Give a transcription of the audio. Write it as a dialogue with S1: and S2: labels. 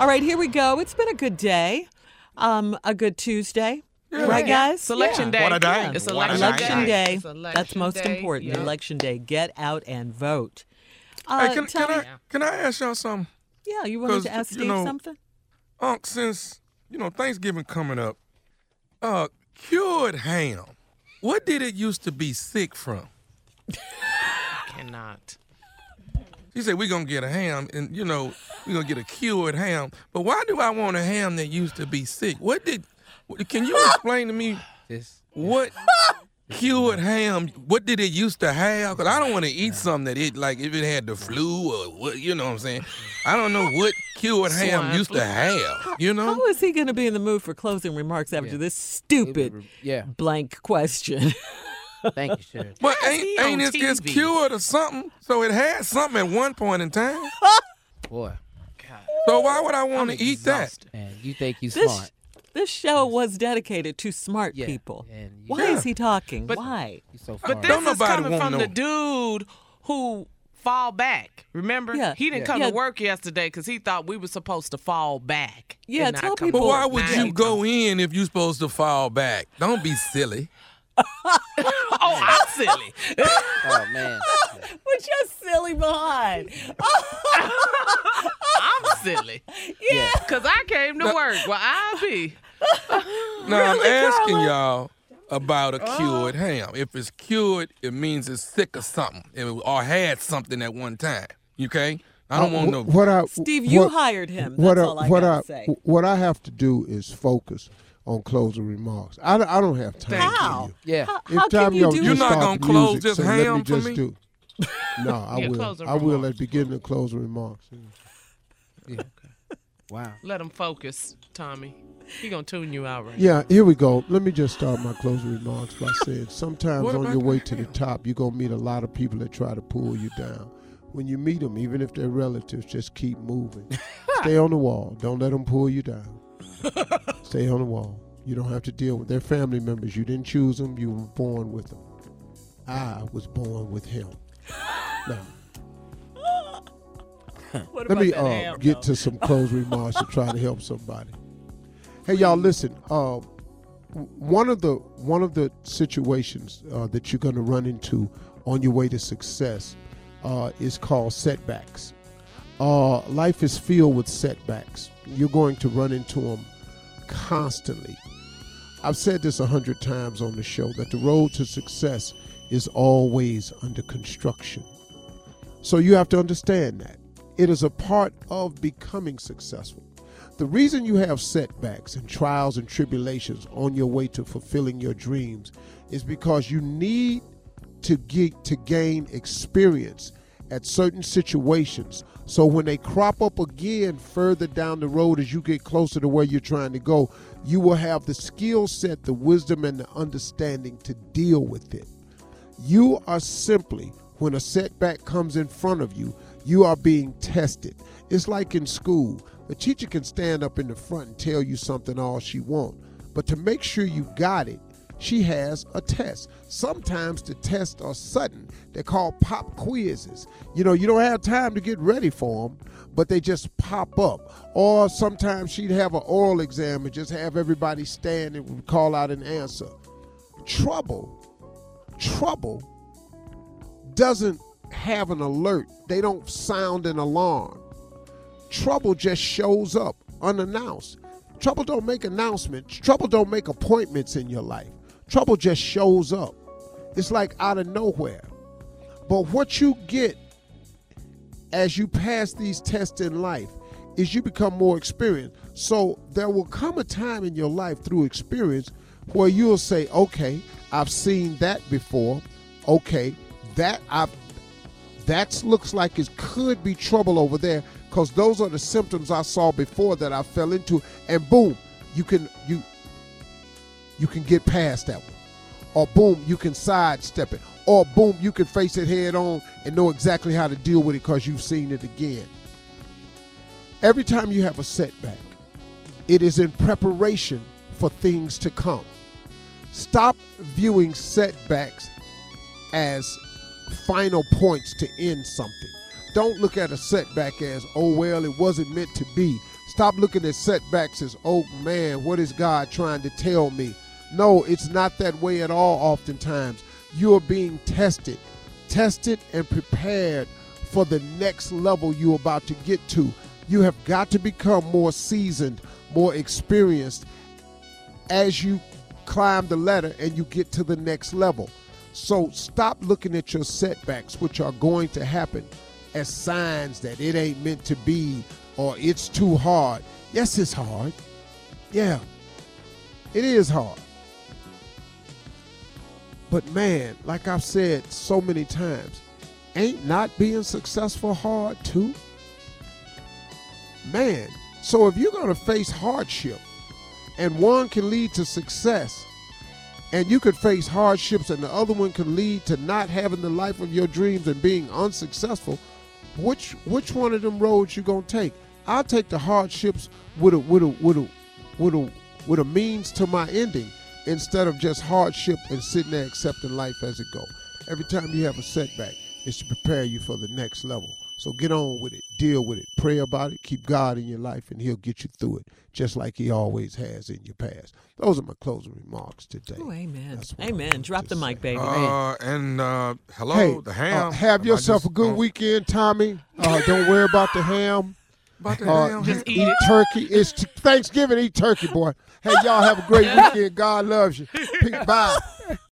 S1: All right, here we go. It's been a good day. Um, a good Tuesday. Right, guys?
S2: Selection day.
S3: What a day.
S2: It's election,
S1: Election
S3: day.
S1: day.
S2: It's election
S1: That's most
S2: day.
S1: important.
S2: Yeah.
S1: Election day. Get out and vote. Uh,
S3: Hey, can, can I can I ask y'all something?
S1: yeah, you wanted
S3: 'cause,
S1: to ask
S3: you
S1: Steve
S3: know-
S1: something?
S3: Unc, since you know Thanksgiving coming up, uh, cured ham. What did it used to be sick from?
S2: Cannot.
S3: He said we're gonna get a ham, and you know we're gonna get a cured ham. But why do I want a ham that used to be sick? What did? Can you explain to me
S4: This
S3: what cured ham? What did it used to have? Cause I don't want to eat something that it like if it had the flu or what. You know what I'm saying? I don't know what cured ham
S2: Swine
S3: used
S2: flu.
S3: to have. You know?
S1: How is he going to be in the mood for closing remarks after
S4: Yeah.
S1: this stupid
S4: yeah.
S1: blank question?
S4: Thank you, Shirley.
S3: But ain't
S2: he
S3: ain't
S2: on
S3: it gets cured or something? So it had something at one point in time.
S4: Boy, God.
S3: So why would I want
S2: I'm
S3: to eat that?
S2: exhausted.
S4: man, you think you
S1: this
S4: smart?
S1: this show was dedicated to smart
S4: Yeah,
S1: people.
S4: and you-
S1: Why
S3: Yeah.
S1: is he talking?
S2: But-
S1: Why?
S4: You so
S2: But
S4: smart.
S2: this
S3: Don't
S2: is
S3: nobody
S2: coming
S3: wanna
S2: from the dude who fall back. Remember?
S1: Yeah.
S2: He didn't
S4: Yeah.
S2: come
S1: Yeah.
S2: to work yesterday because he thought we were supposed to fall back.
S1: Yeah,
S2: and not
S1: tell
S2: come
S1: people-
S3: But why would
S2: Now
S3: you go in if you're supposed to fall back? Don't be silly.
S2: Oh, I'm silly.
S4: oh man.
S1: What's your silly behind?
S2: I'm silly.
S4: Yeah.
S2: Because I came to work. Well, I be.
S3: Now I'm asking
S1: Carla?
S3: y'all about a cured ham. If it's cured, it means it's sick or something it- or had something at one time. Okay? I don't
S5: Uh,
S3: want
S5: wh-
S3: no.
S5: What I,
S1: Steve, you
S5: what-
S1: hired him.
S5: What I,
S1: all I
S5: what
S1: gotta
S5: I,
S1: say.
S5: What I have to do is focus on closing remarks. I, don't- I don't have time.
S2: Thank
S5: for
S1: How?
S5: you.
S4: Yeah.
S1: How,
S5: If
S1: how
S5: time
S1: can you
S5: y'all
S1: do
S3: You're not gonna close
S5: music,
S3: this
S5: so let me
S3: for
S5: just
S3: me?
S5: do. No, I
S2: Yeah,
S5: will.
S2: closing
S5: I will at the beginning of closing remarks.
S4: yeah. Okay. Wow.
S2: Let him focus, Tommy. He gonna tune you out right
S5: Yeah, here we go. Let me just start my closing remarks by saying sometimes on your way to the top, you're going to meet a lot of people that try to pull you down. When you meet them, even if they're relatives, just keep moving. Stay on the wall. Don't let them pull you down. Stay on the wall. You don't have to deal with their family members. You didn't choose them, you were born with them. I was born with him. Now,
S1: What
S5: let
S1: about
S5: me uh,
S1: ham,
S5: get
S1: though?
S5: to some closing remarks to try to help somebody. Hey, y'all, listen. Uh, one of the one of the situations uh, that you're going to run into on your way to success uh, is called setbacks. Uh, life is filled with setbacks. You're going to run into them constantly. I've said this a hundred times on the show that the road to success is always under construction. So you have to understand that. It is a part of becoming successful. The reason you have setbacks and trials and tribulations on your way to fulfilling your dreams is because you need to get to gain experience at certain situations. So when they crop up again further down the road as you get closer to where you're trying to go, you will have the skill set, the wisdom and the understanding to deal with it. You are simply, when a setback comes in front of you, you are being tested. It's like in school. A teacher can stand up in the front and tell you something all she wants, but to make sure you got it, she has a test. Sometimes the tests are sudden. They're called pop quizzes. You know, you don't have time to get ready for them, but they just pop up. Or sometimes she'd have an oral exam and just have everybody stand and call out an answer. Trouble trouble doesn't have an alert. They don't sound an alarm. Trouble just shows up unannounced. Trouble don't make announcements. Trouble don't make appointments in your life. Trouble just shows up. It's like out of nowhere. But what you get as you pass these tests in life is you become more experienced. So there will come a time in your life through experience where you'll say, "Okay, I've seen that before. Okay, that I've that looks like it could be trouble over there because those are the symptoms I saw before that I fell into, and boom, you can you you can get past that one, or boom, you can sidestep it, or boom, you can face it head on and know exactly how to deal with it because you've seen it again. Every time you have a setback, it is in preparation for things to come. Stop viewing setbacks as final points to end something. Don't look at a setback as, oh, well, it wasn't meant to be. Stop looking at setbacks as, oh man, what is God trying to tell me? No, it's not that way at all, oftentimes. You are being tested, tested and prepared for the next level you're about to get to. You have got to become more seasoned, more experienced as you climb the ladder and you get to the next level. So stop looking at your setbacks, which are going to happen, as signs that it ain't meant to be or it's too hard. Yes, it's hard. Yeah, it is hard. But man, like I've said so many times, ain't not being successful hard too? Man, so if you're going to face hardship and one can lead to success, and you could face hardships and the other one can lead to not having the life of your dreams and being unsuccessful, which which one of them roads you to take? I'll take the hardships with a with a with a with a with a means to my ending instead of just hardship and sitting there accepting life as it go. Every time you have a setback, it's to prepare you for the next level. So get on with it, deal with it, pray about it, keep God in your life, and He'll get you through it, just like He always has in your past. Those are my closing remarks today.
S1: Oh, amen.
S5: That's what I
S1: Amen. Drop the mic,
S5: say.
S1: baby.
S3: Uh, and uh, hello,
S5: hey,
S3: the
S5: uh,
S3: ham.
S5: have
S3: I
S5: yourself
S3: just-
S5: a good
S3: oh,
S5: weekend, Tommy. Uh, don't worry about the ham.
S3: About the
S5: Uh,
S3: ham.
S2: Just
S5: eat
S2: eat it.
S5: turkey. It's t- Thanksgiving. Eat turkey, boy. Hey, y'all have a great weekend. God loves you. Bye.